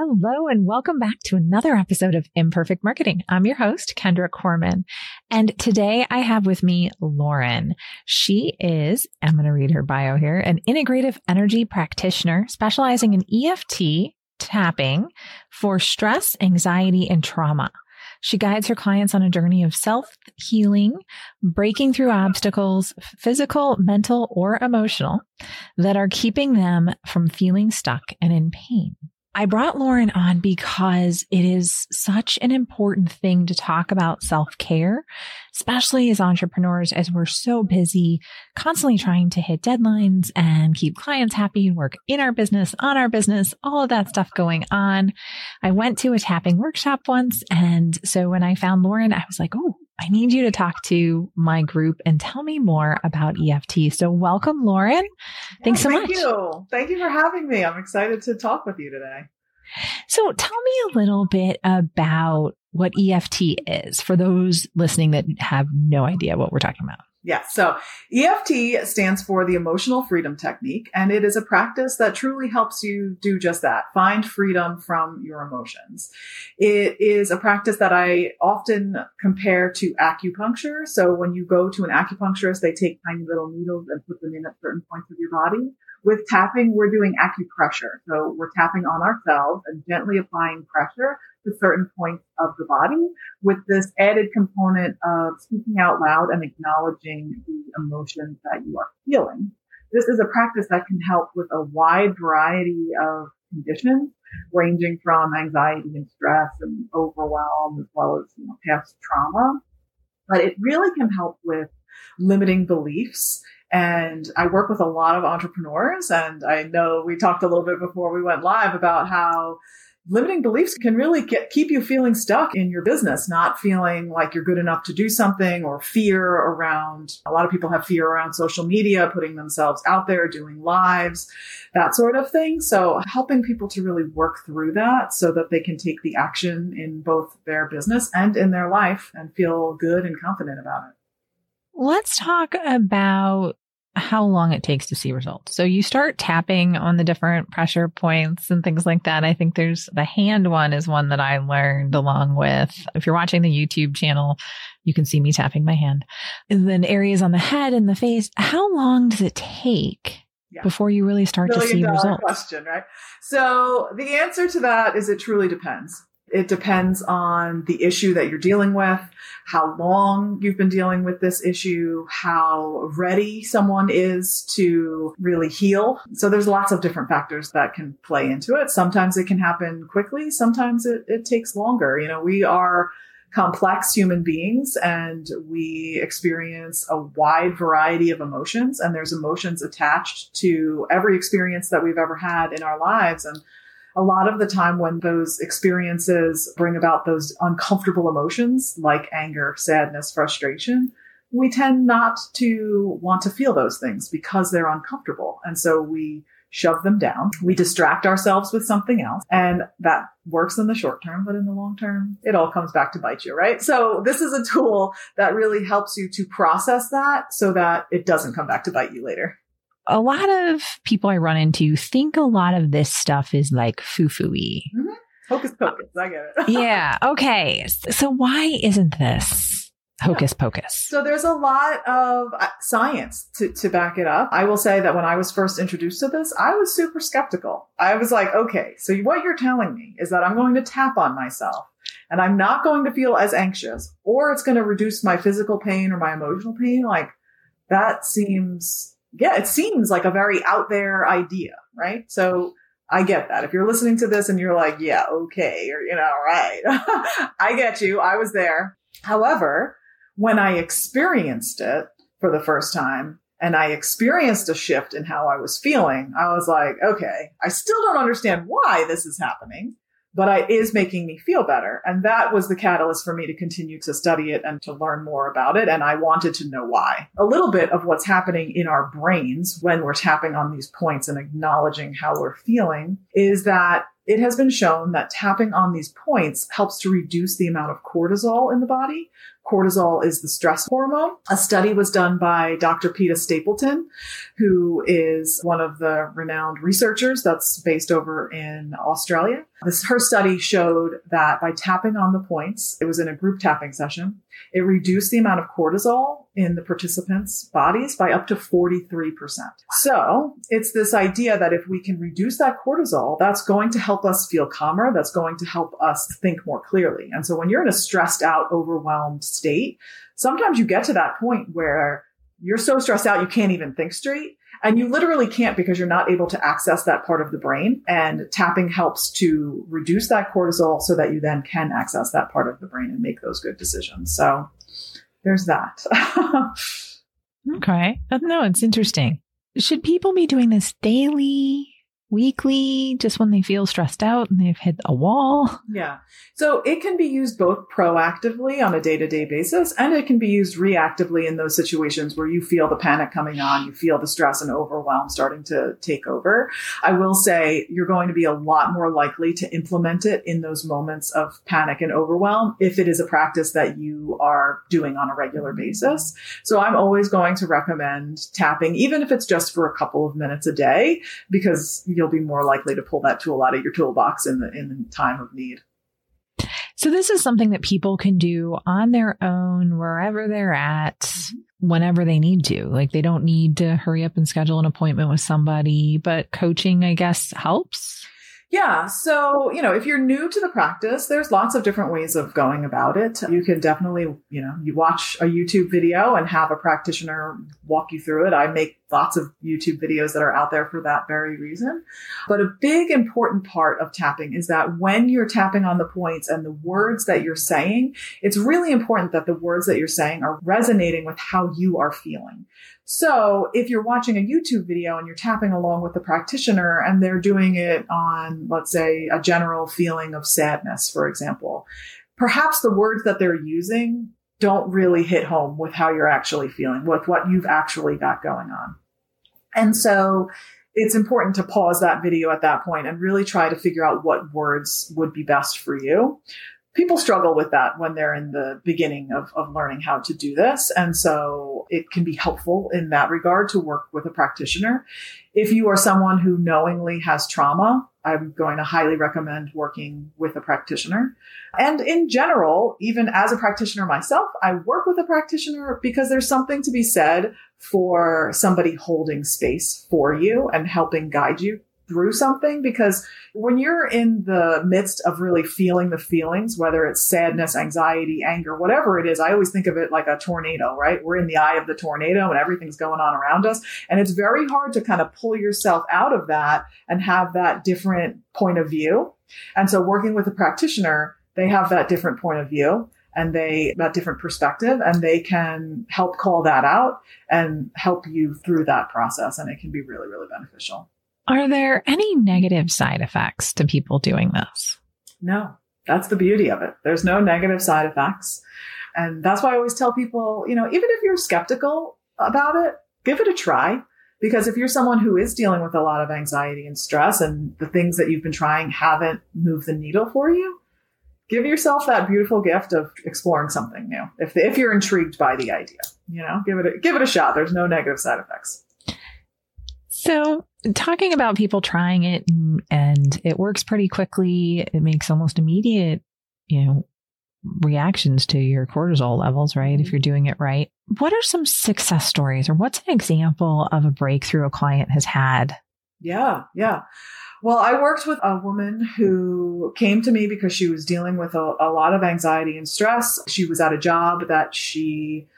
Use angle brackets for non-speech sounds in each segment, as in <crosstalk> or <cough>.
Hello and welcome back to another episode of Imperfect Marketing. I'm your host, Kendra Corman. And today I have with me Lauren. She is, I'm going to read her bio here, an integrative energy practitioner specializing in EFT tapping for stress, anxiety, and trauma. She guides her clients on a journey of self healing, breaking through obstacles, physical, mental, or emotional, that are keeping them from feeling stuck and in pain. I brought Lauren on because it is such an important thing to talk about self care, especially as entrepreneurs, as we're so busy constantly trying to hit deadlines and keep clients happy, and work in our business, on our business, all of that stuff going on. I went to a tapping workshop once. And so when I found Lauren, I was like, Oh, I need you to talk to my group and tell me more about EFT. So welcome, Lauren. Thanks so thank much. Thank you. Thank you for having me. I'm excited to talk with you today. So tell me a little bit about what EFT is for those listening that have no idea what we're talking about. Yeah. So EFT stands for the emotional freedom technique, and it is a practice that truly helps you do just that. Find freedom from your emotions. It is a practice that I often compare to acupuncture. So when you go to an acupuncturist, they take tiny little needles and put them in at certain points of your body. With tapping, we're doing acupressure. So we're tapping on ourselves and gently applying pressure to certain points of the body with this added component of speaking out loud and acknowledging the emotions that you are feeling. This is a practice that can help with a wide variety of conditions ranging from anxiety and stress and overwhelm as well as you know, past trauma. But it really can help with limiting beliefs and I work with a lot of entrepreneurs. And I know we talked a little bit before we went live about how limiting beliefs can really get, keep you feeling stuck in your business, not feeling like you're good enough to do something or fear around, a lot of people have fear around social media, putting themselves out there, doing lives, that sort of thing. So helping people to really work through that so that they can take the action in both their business and in their life and feel good and confident about it. Let's talk about how long it takes to see results. So you start tapping on the different pressure points and things like that. I think there's the hand one is one that I learned along with, if you're watching the YouTube channel, you can see me tapping my hand. And then areas on the head and the face. How long does it take yeah. before you really start Million to see results? Question, right? So the answer to that is it truly depends. It depends on the issue that you're dealing with, how long you've been dealing with this issue, how ready someone is to really heal. So there's lots of different factors that can play into it. Sometimes it can happen quickly. Sometimes it, it takes longer. You know, we are complex human beings and we experience a wide variety of emotions and there's emotions attached to every experience that we've ever had in our lives. And a lot of the time when those experiences bring about those uncomfortable emotions like anger, sadness, frustration, we tend not to want to feel those things because they're uncomfortable. And so we shove them down. We distract ourselves with something else and that works in the short term, but in the long term, it all comes back to bite you, right? So this is a tool that really helps you to process that so that it doesn't come back to bite you later a lot of people I run into think a lot of this stuff is like foo fooey. Mm-hmm. Hocus pocus. I get it. <laughs> yeah. Okay. So why isn't this hocus pocus? So there's a lot of uh, science to, to back it up. I will say that when I was first introduced to this, I was super skeptical. I was like, okay, so what you're telling me is that I'm going to tap on myself and I'm not going to feel as anxious or it's going to reduce my physical pain or my emotional pain. Like that seems yeah, it seems like a very out there idea, right? So I get that. If you're listening to this and you're like, yeah, okay, or, you know, right. <laughs> I get you. I was there. However, when I experienced it for the first time and I experienced a shift in how I was feeling, I was like, okay, I still don't understand why this is happening, but it is making me feel better. And that was the catalyst for me to continue to study it and to learn more about it. And I wanted to know why. A little bit of what's happening in our brains when we're tapping on these points and acknowledging how we're feeling is that it has been shown that tapping on these points helps to reduce the amount of cortisol in the body, cortisol is the stress hormone. A study was done by Dr. Peta Stapleton, who is one of the renowned researchers that's based over in Australia. This, her study showed that by tapping on the points, it was in a group tapping session, it reduced the amount of cortisol in the participants' bodies by up to 43%. So it's this idea that if we can reduce that cortisol, that's going to help us feel calmer. That's going to help us think more clearly. And so when you're in a stressed out, overwhelmed state, sometimes you get to that point where you're so stressed out, you can't even think straight. And you literally can't because you're not able to access that part of the brain. And tapping helps to reduce that cortisol so that you then can access that part of the brain and make those good decisions. So there's that. <laughs> okay. No, it's interesting. Should people be doing this daily? Weekly, just when they feel stressed out and they've hit a wall? Yeah. So it can be used both proactively on a day to day basis and it can be used reactively in those situations where you feel the panic coming on, you feel the stress and overwhelm starting to take over. I will say you're going to be a lot more likely to implement it in those moments of panic and overwhelm if it is a practice that you are doing on a regular mm-hmm. basis. So I'm always going to recommend tapping, even if it's just for a couple of minutes a day, because you'll be more likely to pull that tool out of your toolbox in the in the time of need. So this is something that people can do on their own wherever they're at whenever they need to. Like they don't need to hurry up and schedule an appointment with somebody, but coaching I guess helps. Yeah. So, you know, if you're new to the practice, there's lots of different ways of going about it. You can definitely, you know, you watch a YouTube video and have a practitioner walk you through it. I make lots of YouTube videos that are out there for that very reason. But a big important part of tapping is that when you're tapping on the points and the words that you're saying, it's really important that the words that you're saying are resonating with how you are feeling. So if you're watching a YouTube video and you're tapping along with the practitioner and they're doing it on, let's say, a general feeling of sadness, for example, perhaps the words that they're using don't really hit home with how you're actually feeling, with what you've actually got going on. And so it's important to pause that video at that point and really try to figure out what words would be best for you people struggle with that when they're in the beginning of, of learning how to do this. And so it can be helpful in that regard to work with a practitioner. If you are someone who knowingly has trauma, I'm going to highly recommend working with a practitioner. And in general, even as a practitioner myself, I work with a practitioner because there's something to be said for somebody holding space for you and helping guide you through something because when you're in the midst of really feeling the feelings, whether it's sadness, anxiety, anger, whatever it is, I always think of it like a tornado, right? We're in the eye of the tornado and everything's going on around us. And it's very hard to kind of pull yourself out of that and have that different point of view. And so working with a practitioner, they have that different point of view and they that different perspective and they can help call that out and help you through that process and it can be really really beneficial are there any negative side effects to people doing this? No, that's the beauty of it. There's no negative side effects. And that's why I always tell people, you know, even if you're skeptical about it, give it a try. Because if you're someone who is dealing with a lot of anxiety and stress and the things that you've been trying haven't moved the needle for you, give yourself that beautiful gift of exploring something new. If, if you're intrigued by the idea, you know, give it a, give it a shot. There's no negative side effects. So, talking about people trying it and, and, it works pretty quickly, it makes almost immediate, you know, reactions to your cortisol levels, right? If mm-hmm. you're doing it right. What are some success stories or what's an example of a breakthrough a client has had? Yeah, yeah. Well, I worked with a woman who came to me because she was dealing with a, a lot of anxiety and stress. She was at a job that she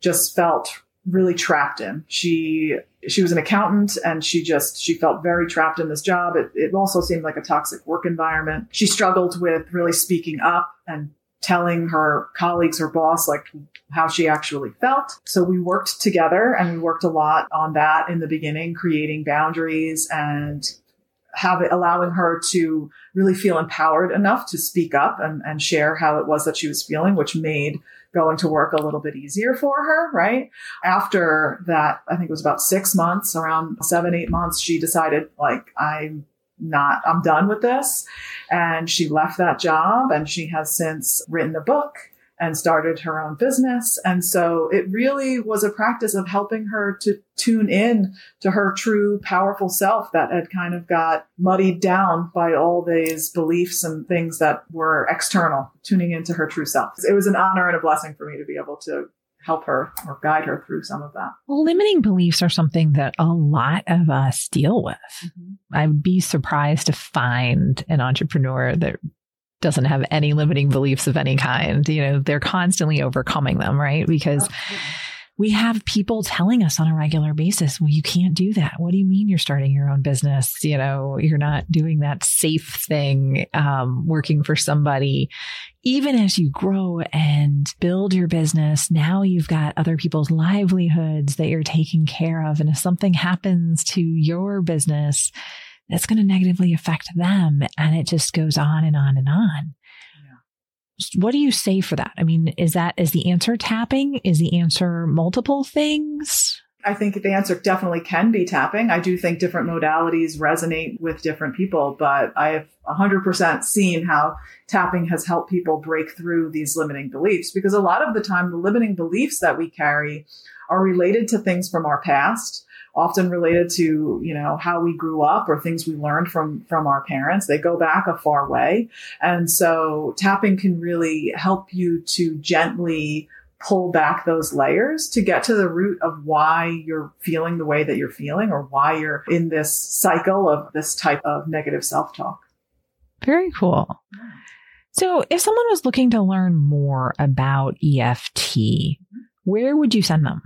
just felt really trapped in. She she was an accountant and she just she felt very trapped in this job. It, it also seemed like a toxic work environment. She struggled with really speaking up and telling her colleagues, her boss, like how she actually felt. So we worked together and we worked a lot on that in the beginning, creating boundaries and have it, allowing her to really feel empowered enough to speak up and, and share how it was that she was feeling, which made going to work a little bit easier for her, right? After that, I think it was about six months, around seven, eight months, she decided like, I'm not, I'm done with this. And she left that job and she has since written a book and started her own business. And so it really was a practice of helping her to tune in to her true powerful self that had kind of got muddied down by all these beliefs and things that were external, tuning into her true self. It was an honor and a blessing for me to be able to help her or guide her through some of that. Well, limiting beliefs are something that a lot of us deal with. Mm-hmm. I would be surprised to find an entrepreneur that doesn't have any limiting beliefs of any kind. You know, they're constantly overcoming them, right? Because we have people telling us on a regular basis, well, you can't do that. What do you mean you're starting your own business? You know, you're not doing that safe thing, um, working for somebody. Even as you grow and build your business, now you've got other people's livelihoods that you're taking care of. And if something happens to your business, that's going to negatively affect them. And it just goes on and on and on. What do you say for that? I mean, is that, is the answer tapping? Is the answer multiple things? I think the answer definitely can be tapping. I do think different modalities resonate with different people, but I have 100% seen how tapping has helped people break through these limiting beliefs because a lot of the time the limiting beliefs that we carry are related to things from our past often related to, you know, how we grew up or things we learned from, from our parents. They go back a far way. And so tapping can really help you to gently pull back those layers to get to the root of why you're feeling the way that you're feeling or why you're in this cycle of this type of negative self-talk. Very cool. So if someone was looking to learn more about EFT, where would you send them?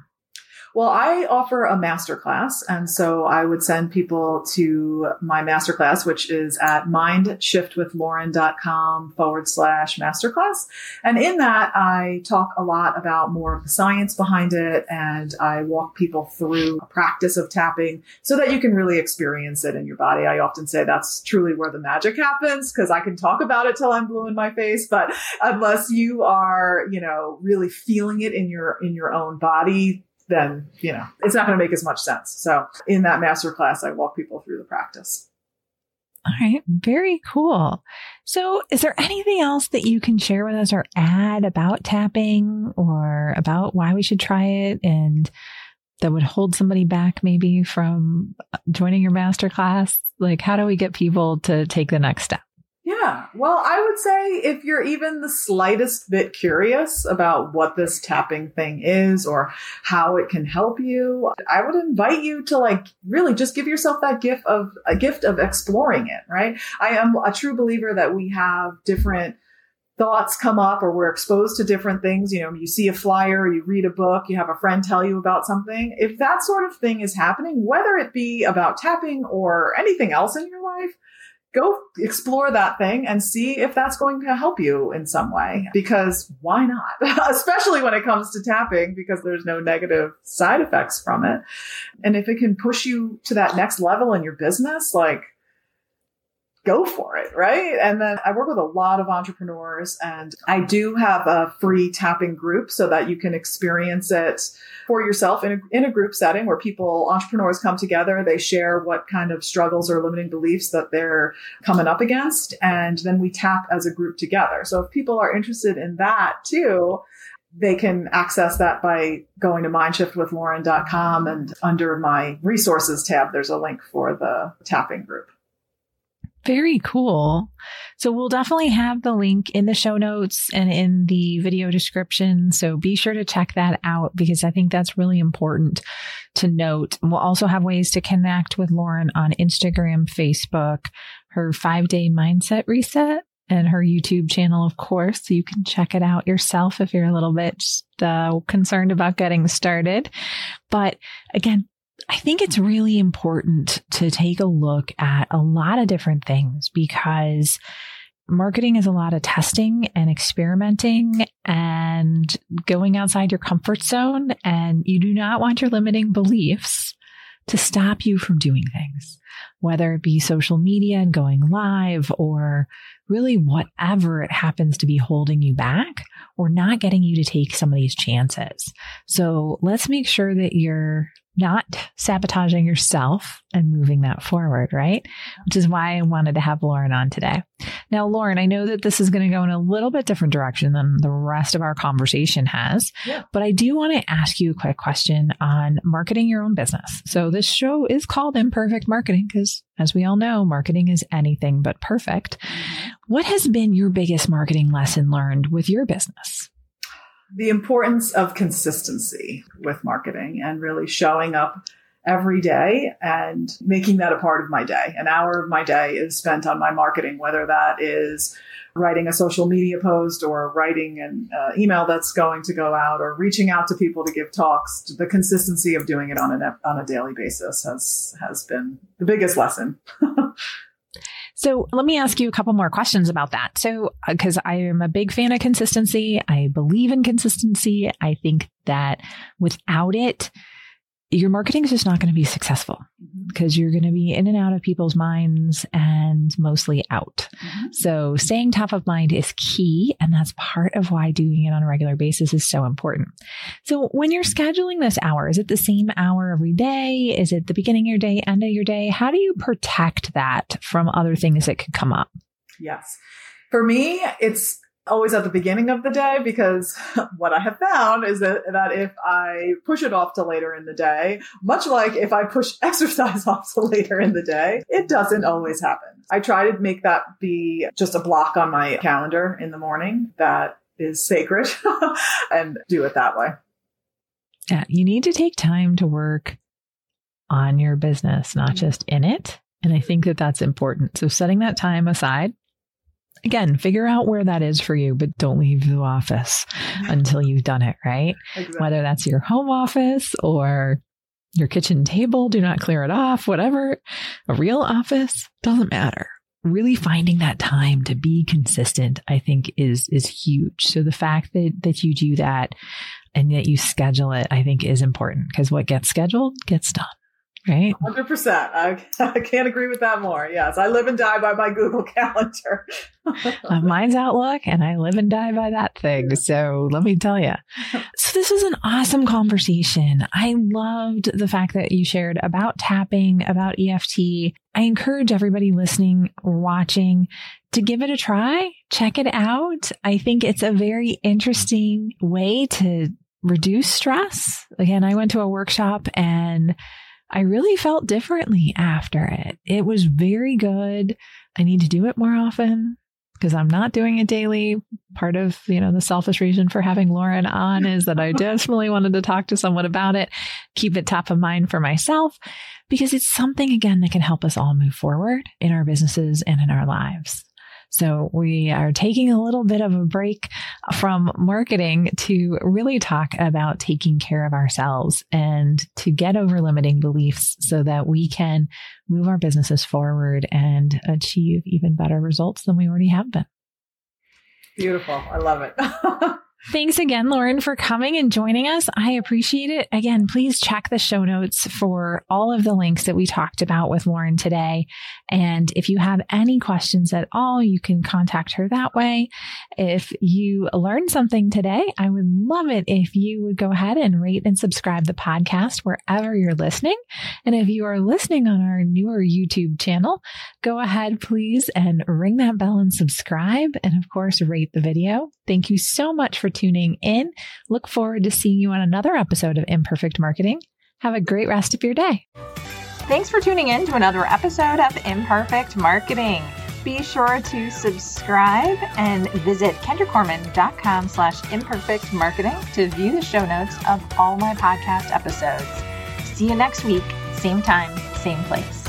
Well, I offer a masterclass. And so I would send people to my masterclass, which is at mindshiftwithlauren.com forward slash masterclass. And in that, I talk a lot about more of the science behind it. And I walk people through a practice of tapping so that you can really experience it in your body. I often say that's truly where the magic happens because I can talk about it till I'm blue in my face. But unless you are, you know, really feeling it in your, in your own body, then, you know, it's not going to make as much sense. So in that master class, I walk people through the practice. All right. Very cool. So is there anything else that you can share with us or add about tapping or about why we should try it and that would hold somebody back maybe from joining your master class? Like, how do we get people to take the next step? Yeah. Well, I would say if you're even the slightest bit curious about what this tapping thing is or how it can help you, I would invite you to like really just give yourself that gift of a gift of exploring it, right? I am a true believer that we have different thoughts come up or we're exposed to different things. You know, you see a flyer, you read a book, you have a friend tell you about something. If that sort of thing is happening, whether it be about tapping or anything else in your life, go explore that thing and see if that's going to help you in some way. Because why not? <laughs> Especially when it comes to tapping, because there's no negative side effects from it. And if it can push you to that next level in your business, like go for it, right? And then I work with a lot of entrepreneurs and I do have a free tapping group so that you can experience it for yourself in a, in a group setting where people, entrepreneurs come together, they share what kind of struggles or limiting beliefs that they're coming up against. And then we tap as a group together. So if people are interested in that too, they can access that by going to mindshiftwithlauren.com and under my resources tab, there's a link for the tapping group. Very cool. So we'll definitely have the link in the show notes and in the video description. So be sure to check that out because I think that's really important to note. We'll also have ways to connect with Lauren on Instagram, Facebook, her five day mindset reset and her YouTube channel, of course. So you can check it out yourself if you're a little bit uh, concerned about getting started. But again, I think it's really important to take a look at a lot of different things because marketing is a lot of testing and experimenting and going outside your comfort zone. And you do not want your limiting beliefs to stop you from doing things, whether it be social media and going live or really whatever it happens to be holding you back or not getting you to take some of these chances. So let's make sure that you're not sabotaging yourself and moving that forward, right? Which is why I wanted to have Lauren on today. Now, Lauren, I know that this is going to go in a little bit different direction than the rest of our conversation has, yeah. but I do want to ask you a quick question on marketing your own business. So this show is called Imperfect Marketing because as we all know, marketing is anything but perfect. Mm-hmm. What has been your biggest marketing lesson learned with your business? The importance of consistency with marketing and really showing up every day and making that a part of my day. An hour of my day is spent on my marketing, whether that is writing a social media post or writing an uh, email that's going to go out or reaching out to people to give talks. The consistency of doing it on a on a daily basis has has been the biggest lesson. <laughs> So let me ask you a couple more questions about that. So, because uh, I am a big fan of consistency, I believe in consistency. I think that without it, your marketing is just not going to be successful because mm-hmm. you're going to be in and out of people's minds and mostly out. Mm-hmm. So staying top of mind is key. And that's part of why doing it on a regular basis is so important. So when you're scheduling this hour, is it the same hour every day? Is it the beginning of your day, end of your day? How do you protect that from other things that could come up? Yes. For me, it's always at the beginning of the day because <laughs> what I have found is that, that if I push it off to later in the day, much like if I push <laughs> exercise off to later in the day, it doesn't always happen. I try to make that be just a block on my calendar in the morning that is sacred <laughs> and do it that way. Yeah, you need to take time to work on your business, not mm-hmm. just in it. And I think that that's important. So setting that time aside again, figure out where that is for you, but don't leave the office <laughs> until you've done it, right? Exactly. Whether that's your home office or your kitchen table, do not clear it off, whatever. A real office doesn't matter. Really finding that time to be consistent, I think is is huge. So the fact that that you do that and that you schedule it, I think is important because what gets scheduled gets done. Right. 100%. I, <laughs> I can't agree with that more. Yes. I live and die by my Google <laughs> Calendar. uh, mine's Outlook, and I live and die by that thing. So let me tell you. <laughs> So, this was an awesome conversation. I loved the fact that you shared about tapping, about EFT. I encourage everybody listening or watching to give it a try, check it out. I think it's a very interesting way to reduce stress. Again, I went to a workshop and I really felt differently after it. It was very good. I need to do it more often because I'm not doing it daily. Part of, you know, the selfish reason for having Lauren on is that I <laughs> definitely wanted to talk to someone about it, keep it top of mind for myself because it's something again that can help us all move forward in our businesses and in our lives. So we are taking a little bit of a break from marketing to really talk about taking care of ourselves and to get over limiting beliefs so that we can move our businesses forward and achieve even better results than we already have been. Beautiful. I love it. <laughs> Thanks again, Lauren, for coming and joining us. I appreciate it. Again, please check the show notes for all of the links that we talked about with Lauren today. And if you have any questions at all, you can contact her that way. If you learned something today, I would love it if you would go ahead and rate and subscribe the podcast wherever you're listening. And if you are listening on our newer YouTube channel, go ahead, please, and ring that bell and subscribe. And of course, rate the video. Thank you so much for tuning in. Look forward to seeing you on another episode of Imperfect Marketing. Have a great rest of your day. Thanks for tuning in to another episode of Imperfect Marketing. Be sure to subscribe and visit kendracorman.com slash imperfect marketing to view the show notes of all my podcast episodes. See you next week, same time, same place.